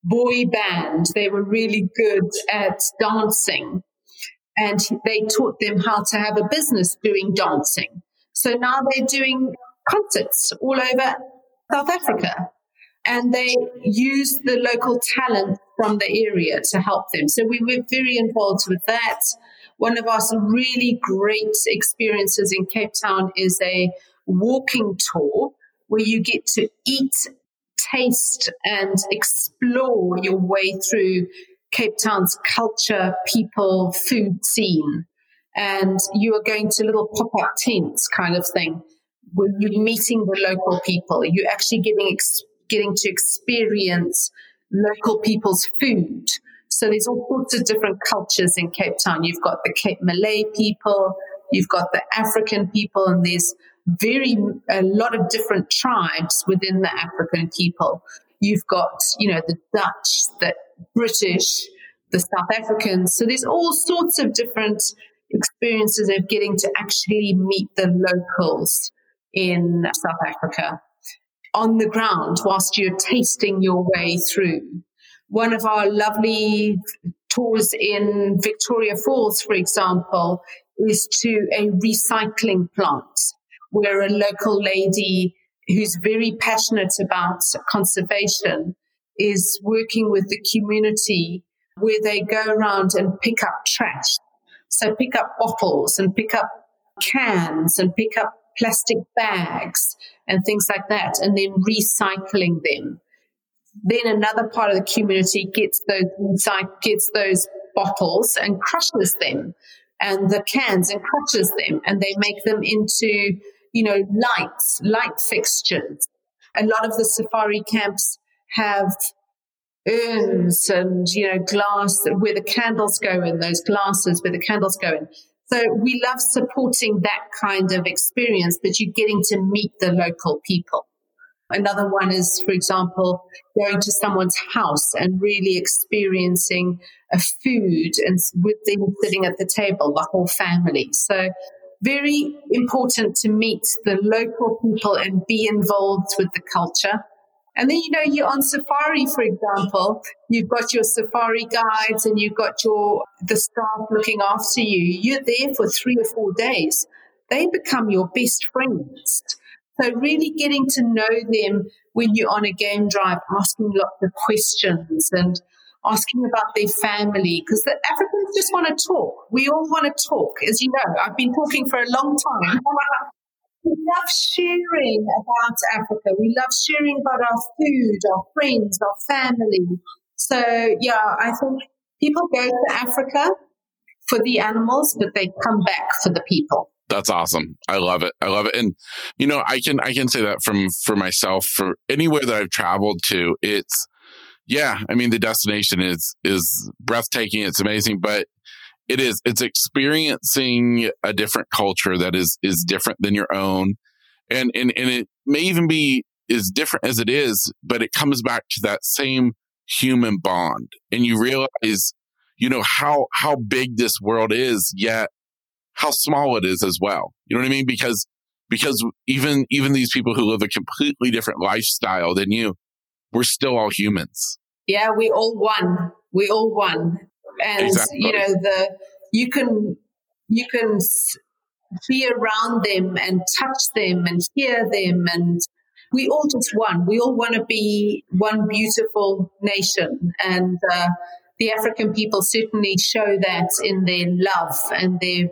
[SPEAKER 3] boy band. They were really good at dancing and they taught them how to have a business doing dancing. So now they're doing concerts all over South Africa and they use the local talent from the area to help them. So we were very involved with that. One of our really great experiences in Cape Town is a walking tour where you get to eat, taste, and explore your way through Cape Town's culture, people, food scene. And you are going to little pop up tents kind of thing you're meeting the local people. You're actually getting, ex- getting to experience local people's food. So there's all sorts of different cultures in Cape Town. You've got the Cape Malay people, you've got the African people, and there's very a lot of different tribes within the African people. You've got, you know, the Dutch, the British, the South Africans. So there's all sorts of different experiences of getting to actually meet the locals in South Africa on the ground whilst you're tasting your way through. One of our lovely tours in Victoria Falls, for example, is to a recycling plant where a local lady who's very passionate about conservation is working with the community where they go around and pick up trash. So pick up bottles and pick up cans and pick up plastic bags and things like that, and then recycling them. Then another part of the community gets those gets those bottles and crushes them, and the cans and crushes them, and they make them into you know lights, light fixtures. A lot of the safari camps have urns and you know glass where the candles go in those glasses where the candles go in so we love supporting that kind of experience, but you're getting to meet the local people. Another one is, for example, going to someone's house and really experiencing a food and with them sitting at the table, the whole family. So very important to meet the local people and be involved with the culture. And then, you know, you're on safari, for example, you've got your safari guides and you've got your, the staff looking after you. You're there for three or four days. They become your best friends. So really getting to know them when you're on a game drive, asking lots of questions and asking about their family, because the Africans just want to talk. We all want to talk. As you know, I've been talking for a long time. [laughs] We love sharing about Africa. We love sharing about our food, our friends, our family. So yeah, I think people go to Africa for the animals, but they come back for the people.
[SPEAKER 2] That's awesome. I love it. I love it. And you know, I can I can say that from for myself for anywhere that I've traveled to, it's yeah, I mean the destination is is breathtaking, it's amazing, but it is it's experiencing a different culture that is is different than your own. And and and it may even be as different as it is, but it comes back to that same human bond. And you realize, you know, how how big this world is, yet how small it is as well. You know what I mean? Because, because even, even these people who live a completely different lifestyle than you, we're still all humans.
[SPEAKER 3] Yeah, we all one. We all one. And, exactly. you know, the, you can, you can be around them and touch them and hear them and we all just one. We all want to be one beautiful nation. And uh, the African people certainly show that in their love and their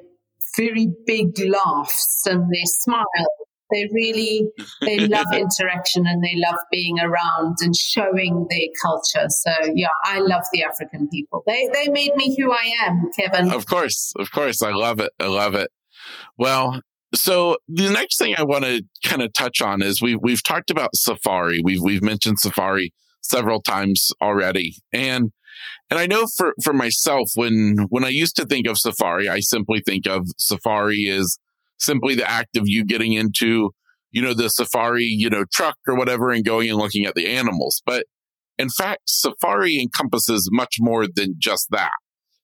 [SPEAKER 3] very big laughs and their smile. They really they [laughs] love interaction and they love being around and showing their culture. So yeah, I love the African people. They they made me who I am, Kevin.
[SPEAKER 2] Of course, of course, I love it. I love it. Well, so the next thing I want to kind of touch on is we we've talked about safari. We've we've mentioned safari several times already, and and I know for, for myself, when, when I used to think of Safari, I simply think of Safari as simply the act of you getting into, you know, the Safari, you know, truck or whatever and going and looking at the animals. But in fact, Safari encompasses much more than just that.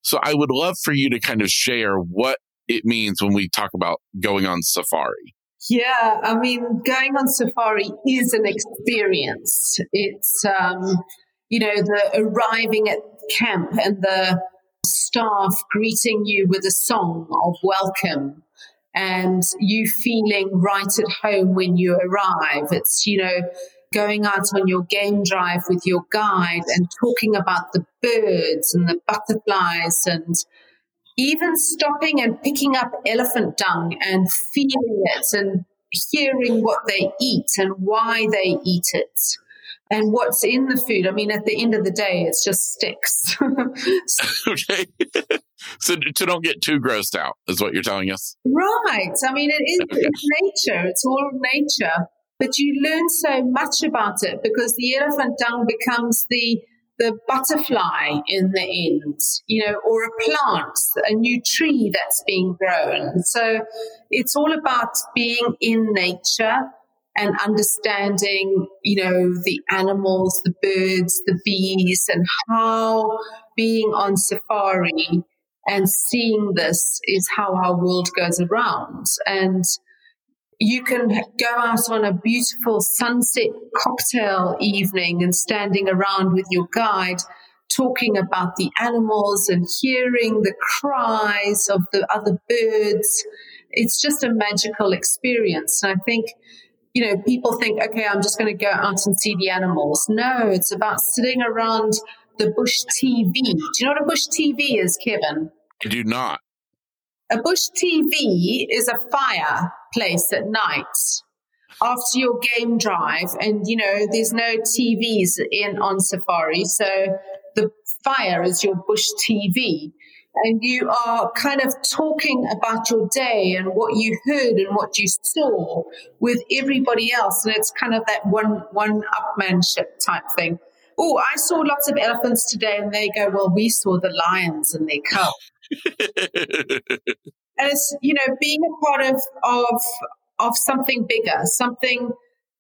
[SPEAKER 2] So I would love for you to kind of share what it means when we talk about going on safari.
[SPEAKER 3] Yeah, I mean, going on safari is an experience. It's, um, you know, the arriving at camp and the staff greeting you with a song of welcome and you feeling right at home when you arrive. It's, you know, going out on your game drive with your guide and talking about the birds and the butterflies and even stopping and picking up elephant dung and feeling it and hearing what they eat and why they eat it and what's in the food. I mean, at the end of the day, it's just sticks. [laughs] [laughs]
[SPEAKER 2] okay. so, so don't get too grossed out, is what you're telling us.
[SPEAKER 3] Right. I mean, it is okay. it's nature. It's all nature. But you learn so much about it because the elephant dung becomes the the butterfly in the end, you know, or a plant, a new tree that's being grown. So it's all about being in nature and understanding, you know, the animals, the birds, the bees, and how being on safari and seeing this is how our world goes around. And you can go out on a beautiful sunset cocktail evening and standing around with your guide talking about the animals and hearing the cries of the other birds. It's just a magical experience. And I think you know, people think, okay, I'm just going to go out and see the animals. No, it's about sitting around the bush TV. Do you know what a bush TV is, Kevin?
[SPEAKER 2] I do not.
[SPEAKER 3] A bush TV is a fireplace at night after your game drive, and you know, there's no TVs in on safari, so the fire is your bush TV and you are kind of talking about your day and what you heard and what you saw with everybody else. And it's kind of that one, one upmanship type thing. Oh, I saw lots of elephants today. And they go, well, we saw the lions and their cub. [laughs] and it's, you know, being a part of, of, of something bigger, something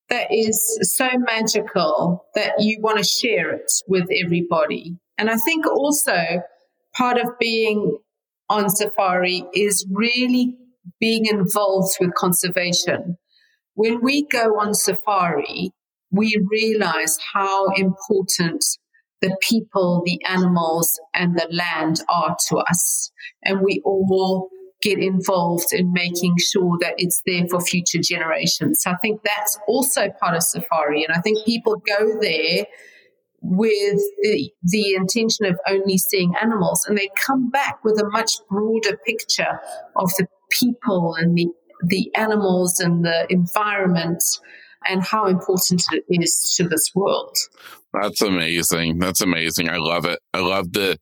[SPEAKER 3] that is so magical that you want to share it with everybody. And I think also, part of being on safari is really being involved with conservation. When we go on safari, we realize how important the people, the animals, and the land are to us. And we all get involved in making sure that it's there for future generations. So I think that's also part of safari. And I think people go there with the, the intention of only seeing animals and they come back with a much broader picture of the people and the the animals and the environment and how important it is to this world.
[SPEAKER 2] That's amazing. That's amazing. I love it. I love the,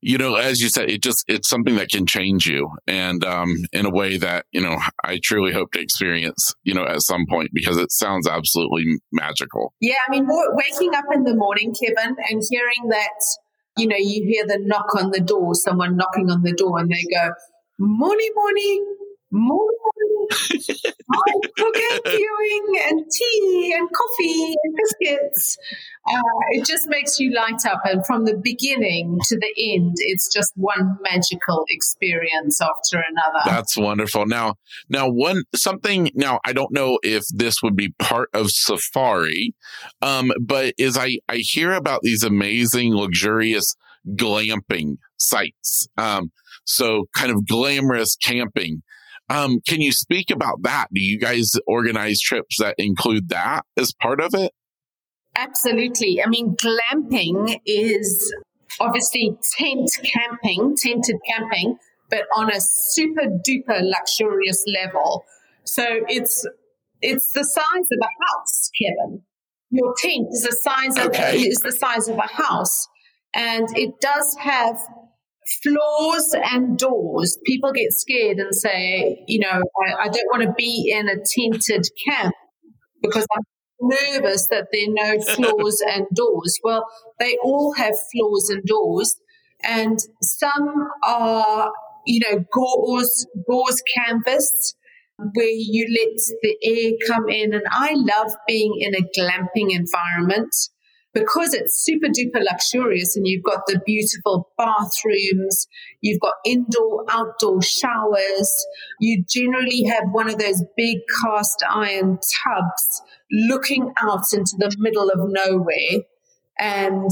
[SPEAKER 2] you know, as you said, it just, it's something that can change you and, um, in a way that, you know, I truly hope to experience, you know, at some point because it sounds absolutely magical.
[SPEAKER 3] Yeah. I mean, waking up in the morning, Kevin, and hearing that, you know, you hear the knock on the door, someone knocking on the door and they go, morning, morning, morning, Cooking, viewing, and tea and coffee and biscuits. Uh, it just makes you light up. And from the beginning to the end, it's just one magical experience after another.
[SPEAKER 2] That's wonderful. Now, now one something. Now, I don't know if this would be part of Safari, um, but as I I hear about these amazing, luxurious glamping sites. Um, so kind of glamorous camping. Um, can you speak about that? Do you guys organize trips that include that as part of it?
[SPEAKER 3] Absolutely. I mean, glamping is obviously tent camping, tented camping, but on a super duper luxurious level. So it's it's the size of a house, Kevin. Your tent is the size of okay. is the size of a house, and it does have floors and doors. People get scared and say, you know, I, I don't want to be in a tented camp because I'm nervous that there are no [laughs] floors and doors. Well, they all have floors and doors, and some are, you know, gauze, gauze canvas where you let the air come in. And I love being in a glamping environment because it's super duper luxurious and you've got the beautiful bathrooms, you've got indoor, outdoor showers, you generally have one of those big cast iron tubs looking out into the middle of nowhere. And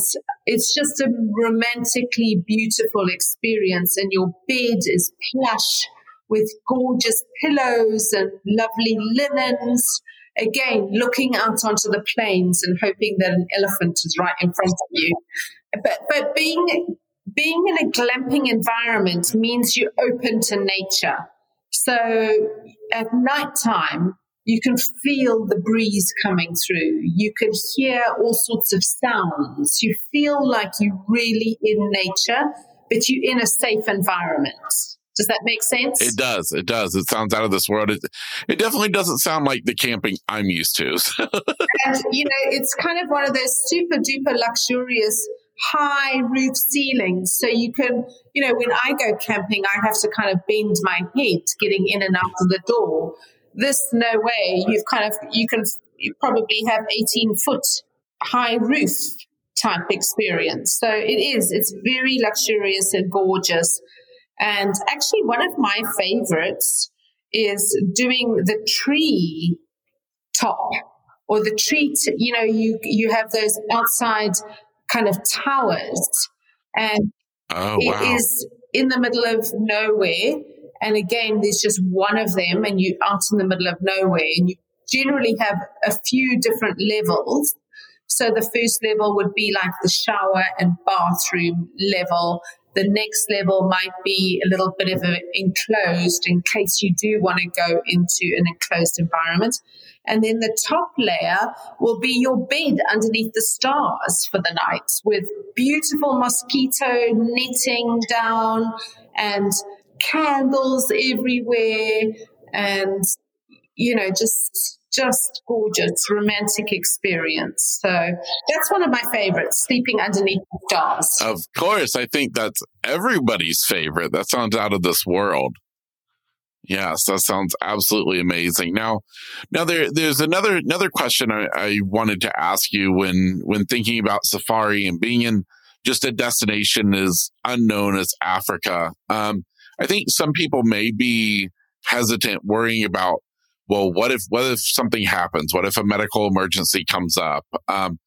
[SPEAKER 3] it's just a romantically beautiful experience. And your bed is plush with gorgeous pillows and lovely linens again, looking out onto the plains and hoping that an elephant is right in front of you. But, but being, being in a glamping environment means you're open to nature. So at nighttime, you can feel the breeze coming through. You can hear all sorts of sounds. You feel like you're really in nature, but you're in a safe environment. Does that make sense?
[SPEAKER 2] It does. It does. It sounds out of this world. It, it definitely doesn't sound like the camping I'm used to. [laughs]
[SPEAKER 3] and, you know, it's kind of one of those super duper luxurious high roof ceilings. So you can, you know, when I go camping, I have to kind of bend my head getting in and out of the door. This, no way. You've kind of, you can you probably have 18 foot high roof type experience. So it is, it's very luxurious and gorgeous. And actually, one of my favorites is doing the tree top or the tree. T- you know, you you have those outside kind of towers, and
[SPEAKER 2] oh,
[SPEAKER 3] wow. it is in the middle of nowhere. And again, there's just one of them, and you out in the middle of nowhere, and you generally have a few different levels. So the first level would be like the shower and bathroom level. The next level might be a little bit of an enclosed in case you do want to go into an enclosed environment. And then the top layer will be your bed underneath the stars for the night with beautiful mosquito netting down and candles everywhere and, you know, just just gorgeous, romantic experience. So that's one of my favorites, sleeping underneath the stars.
[SPEAKER 2] Of course. I think that's everybody's favorite. That sounds out of this world. Yes, that sounds absolutely amazing. Now, now there, there's another, another question I, I wanted to ask you when, when thinking about safari and being in just a destination as unknown as Africa. Um, I think some people may be hesitant worrying about well, what if, what if something happens? What if a medical emergency comes up? Um,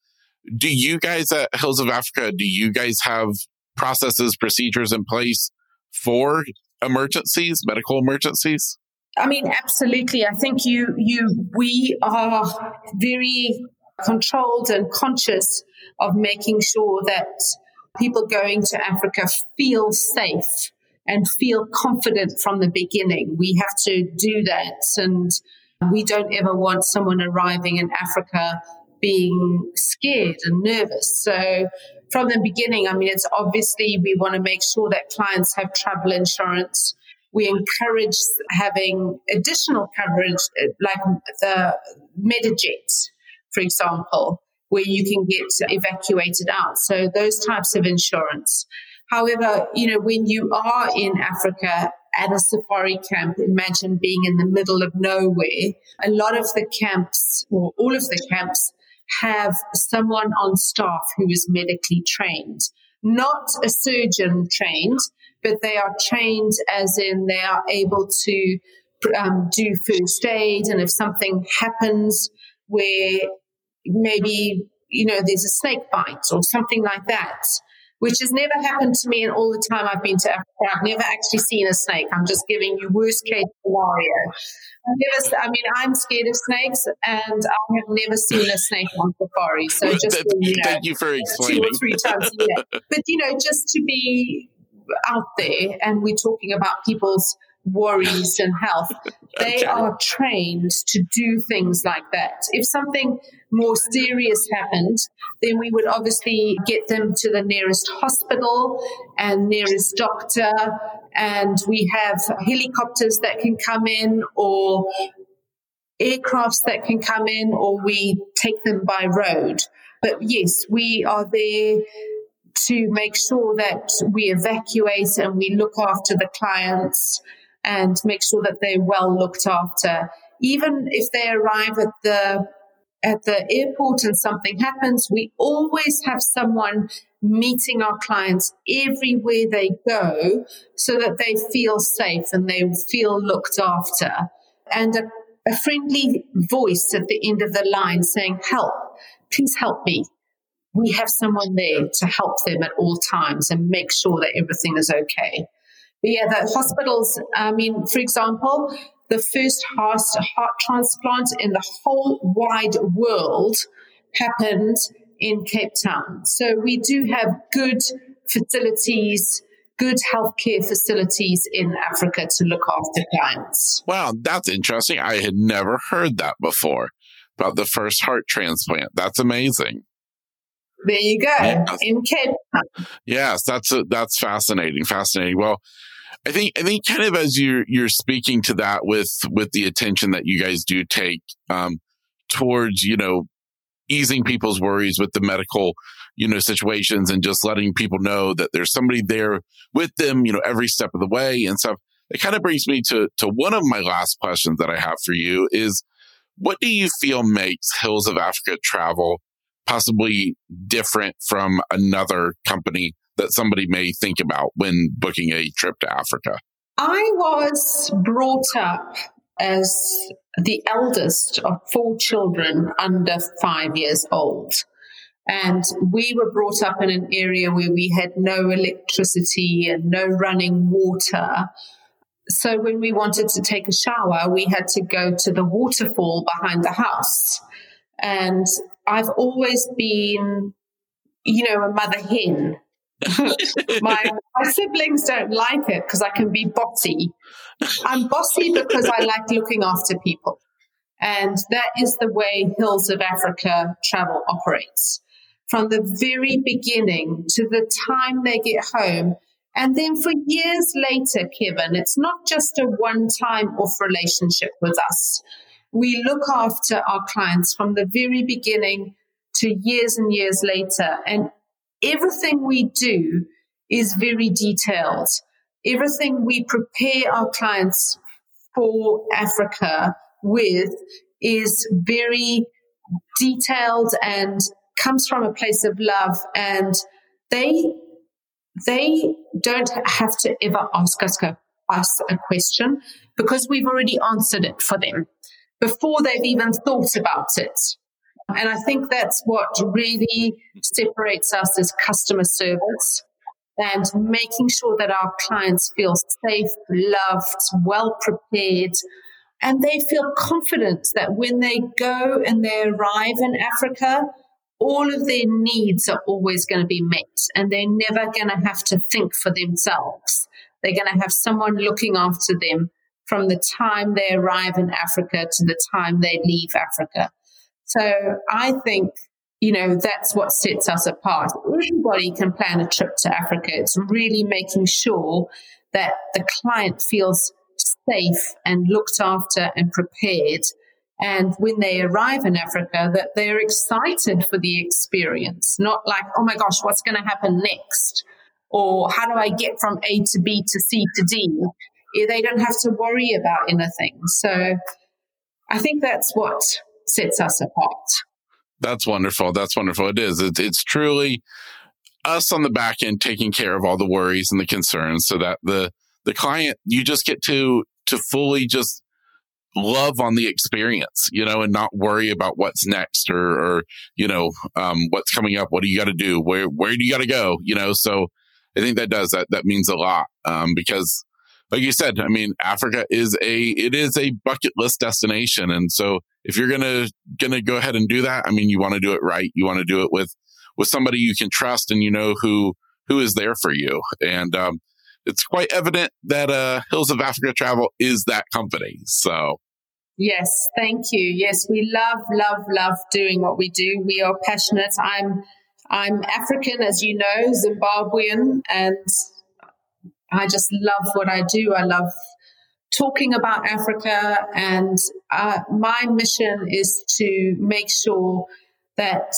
[SPEAKER 2] do you guys at Hills of Africa, do you guys have processes, procedures in place for emergencies, medical emergencies?
[SPEAKER 3] I mean, absolutely. I think you, you, we are very controlled and conscious of making sure that people going to Africa feel safe and feel confident from the beginning. We have to do that. And, We don't ever want someone arriving in Africa being scared and nervous. So from the beginning, I mean, it's obviously we want to make sure that clients have travel insurance. We encourage having additional coverage, like the Medjet, for example, where you can get evacuated out. So those types of insurance. However, you know, when you are in Africa at a safari camp, imagine being in the middle of nowhere. A lot of the camps, or all of the camps, have someone on staff who is medically trained, not a surgeon trained, but they are trained as in they are able to um, do first aid. And if something happens where maybe, you know, there's a snake bite or something like that, which has never happened to me in all the time I've been to Africa. I've never actually seen a snake. I'm just giving you worst case scenario. I've never, I mean, I'm scared of snakes and I have never seen a snake on safari. So just,
[SPEAKER 2] you know, thank you for explaining.
[SPEAKER 3] Two or three times a year. [laughs] But, you know, just to be out there and we're talking about people's worries and health. [laughs] They okay. are trained to do things like that. If something more serious happened, then we would obviously get them to the nearest hospital and nearest doctor. And we have helicopters that can come in or aircrafts that can come in or we take them by road. But yes, we are there to make sure that we evacuate and we look after the clients and make sure that they're well looked after. Even if they arrive at the at the airport and something happens, we always have someone meeting our clients everywhere they go so that they feel safe and they feel looked after. And a, a friendly voice at the end of the line saying, Help, please help me. We have someone there to help them at all times and make sure that everything is okay. But yeah, the hospitals, I mean, for example, the first heart, heart transplant in the whole wide world happened in Cape Town. So we do have good facilities, good healthcare facilities in Africa to look after clients.
[SPEAKER 2] Wow, that's interesting. I had never heard that before about the first heart transplant. That's amazing.
[SPEAKER 3] There you go yes. in Cape Town.
[SPEAKER 2] Yes, that's a, that's fascinating. Fascinating. Well, I think I think kind of as you're you're speaking to that with with the attention that you guys do take um, towards you know easing people's worries with the medical you know situations and just letting people know that there's somebody there with them you know every step of the way and stuff. It kind of brings me to to one of my last questions that I have for you is what do you feel makes Hills of Africa travel possibly different from another company that somebody may think about when booking a trip to Africa?
[SPEAKER 3] I was brought up as the eldest of four children under five years old. And we were brought up in an area where we had no electricity and no running water. So when we wanted to take a shower, we had to go to the waterfall behind the house. And I've always been, you know, a mother hen. My, my siblings don't like it because I can be bossy. I'm bossy because I like looking after people. And that is the way Hills of Africa travel operates. From the very beginning to the time they get home. And then for years later, Kevin, it's not just a one time off relationship with us. We look after our clients from the very beginning to years and years later. And everything we do is very detailed. Everything we prepare our clients for Africa with is very detailed and comes from a place of love and they they don't have to ever ask us, us a question because we've already answered it for them before they've even thought about it. And I think that's what really separates us as customer service and making sure that our clients feel safe, loved, well prepared, and they feel confident that when they go and they arrive in Africa, all of their needs are always going to be met and they're never going to have to think for themselves. They're going to have someone looking after them from the time they arrive in Africa to the time they leave Africa. So I think, you know, that's what sets us apart. Everybody can plan a trip to Africa. It's really making sure that the client feels safe and looked after and prepared. And when they arrive in Africa, that they're excited for the experience, not like, oh my gosh, what's going to happen next? Or how do I get from A to B to C to D? They don't have to worry about anything. So I think that's what sets us apart.
[SPEAKER 2] That's wonderful. That's wonderful. It is. It's, it's truly us on the back end taking care of all the worries and the concerns so that the the client you just get to to fully just love on the experience, you know, and not worry about what's next or, or you know, um, what's coming up. What do you got to do? Where, where do you got to go? You know, so I think that does that, that means a lot. Um, because like you said, I mean, Africa is a, it is a bucket list destination. And so if you're going to go ahead and do that, I mean, you want to do it right. You want to do it with, with somebody you can trust and you know who, who is there for you. And, um, it's quite evident that uh, Hills of Africa Travel is that company. So,
[SPEAKER 3] yes, thank you. Yes, we love, love, love doing what we do. We are passionate. I'm I'm African, as you know, Zimbabwean, and I just love what I do. I love talking about Africa, and uh, my mission is to make sure that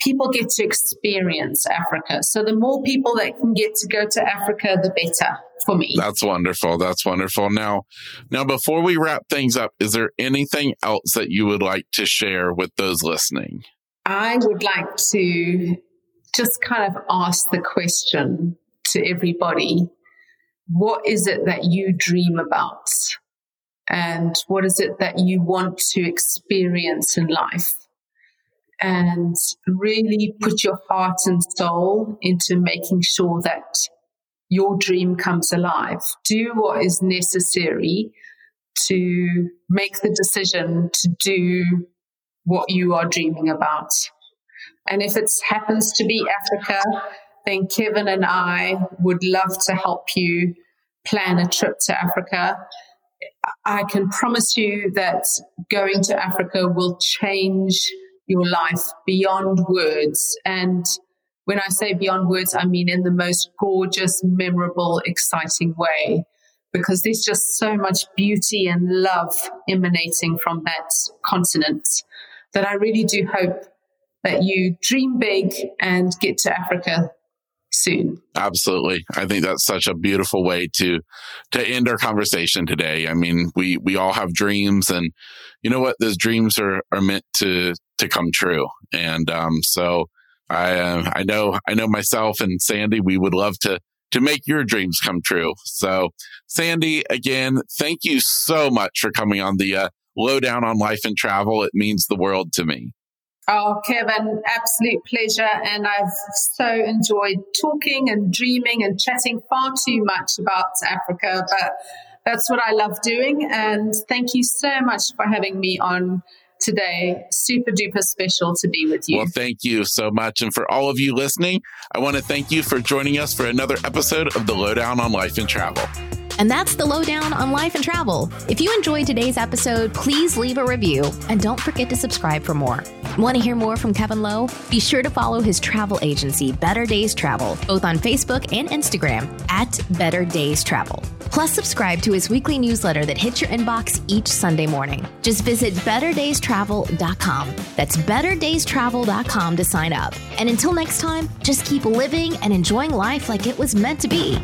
[SPEAKER 3] people get to experience Africa. So the more people that can get to go to Africa, the better for me.
[SPEAKER 2] That's wonderful. That's wonderful. Now, now before we wrap things up, is there anything else that you would like to share with those listening?
[SPEAKER 3] I would like to just kind of ask the question to everybody, what is it that you dream about? And what is it that you want to experience in life? and really put your heart and soul into making sure that your dream comes alive. Do what is necessary to make the decision to do what you are dreaming about. And if it happens to be Africa, then Kevin and I would love to help you plan a trip to Africa. I can promise you that going to Africa will change your life beyond words. And when I say beyond words, I mean in the most gorgeous, memorable, exciting way, because there's just so much beauty and love emanating from that continent that I really do hope that you dream big and get to Africa soon.
[SPEAKER 2] Absolutely. I think that's such a beautiful way to to end our conversation today. I mean, we we all have dreams and you know what? Those dreams are are meant to to come true. And um so I uh, I know I know myself and Sandy we would love to to make your dreams come true. So Sandy again, thank you so much for coming on the uh, lowdown on life and travel. It means the world to me.
[SPEAKER 3] Oh, Kevin, absolute pleasure. And I've so enjoyed talking and dreaming and chatting far too much about Africa, but that's what I love doing. And thank you so much for having me on today. Super duper special to be with you.
[SPEAKER 2] Well, thank you so much. And for all of you listening, I want to thank you for joining us for another episode of the Lowdown on Life and Travel.
[SPEAKER 1] And that's the lowdown on life and travel. If you enjoyed today's episode, please leave a review and don't forget to subscribe for more. Want to hear more from Kevin Lowe? Be sure to follow his travel agency, Better Days Travel, both on Facebook and Instagram at Better Days Travel. Plus, subscribe to his weekly newsletter that hits your inbox each Sunday morning. Just visit betterdaystravel.com. That's betterdaystravel.com to sign up. And until next time, just keep living and enjoying life like it was meant to be.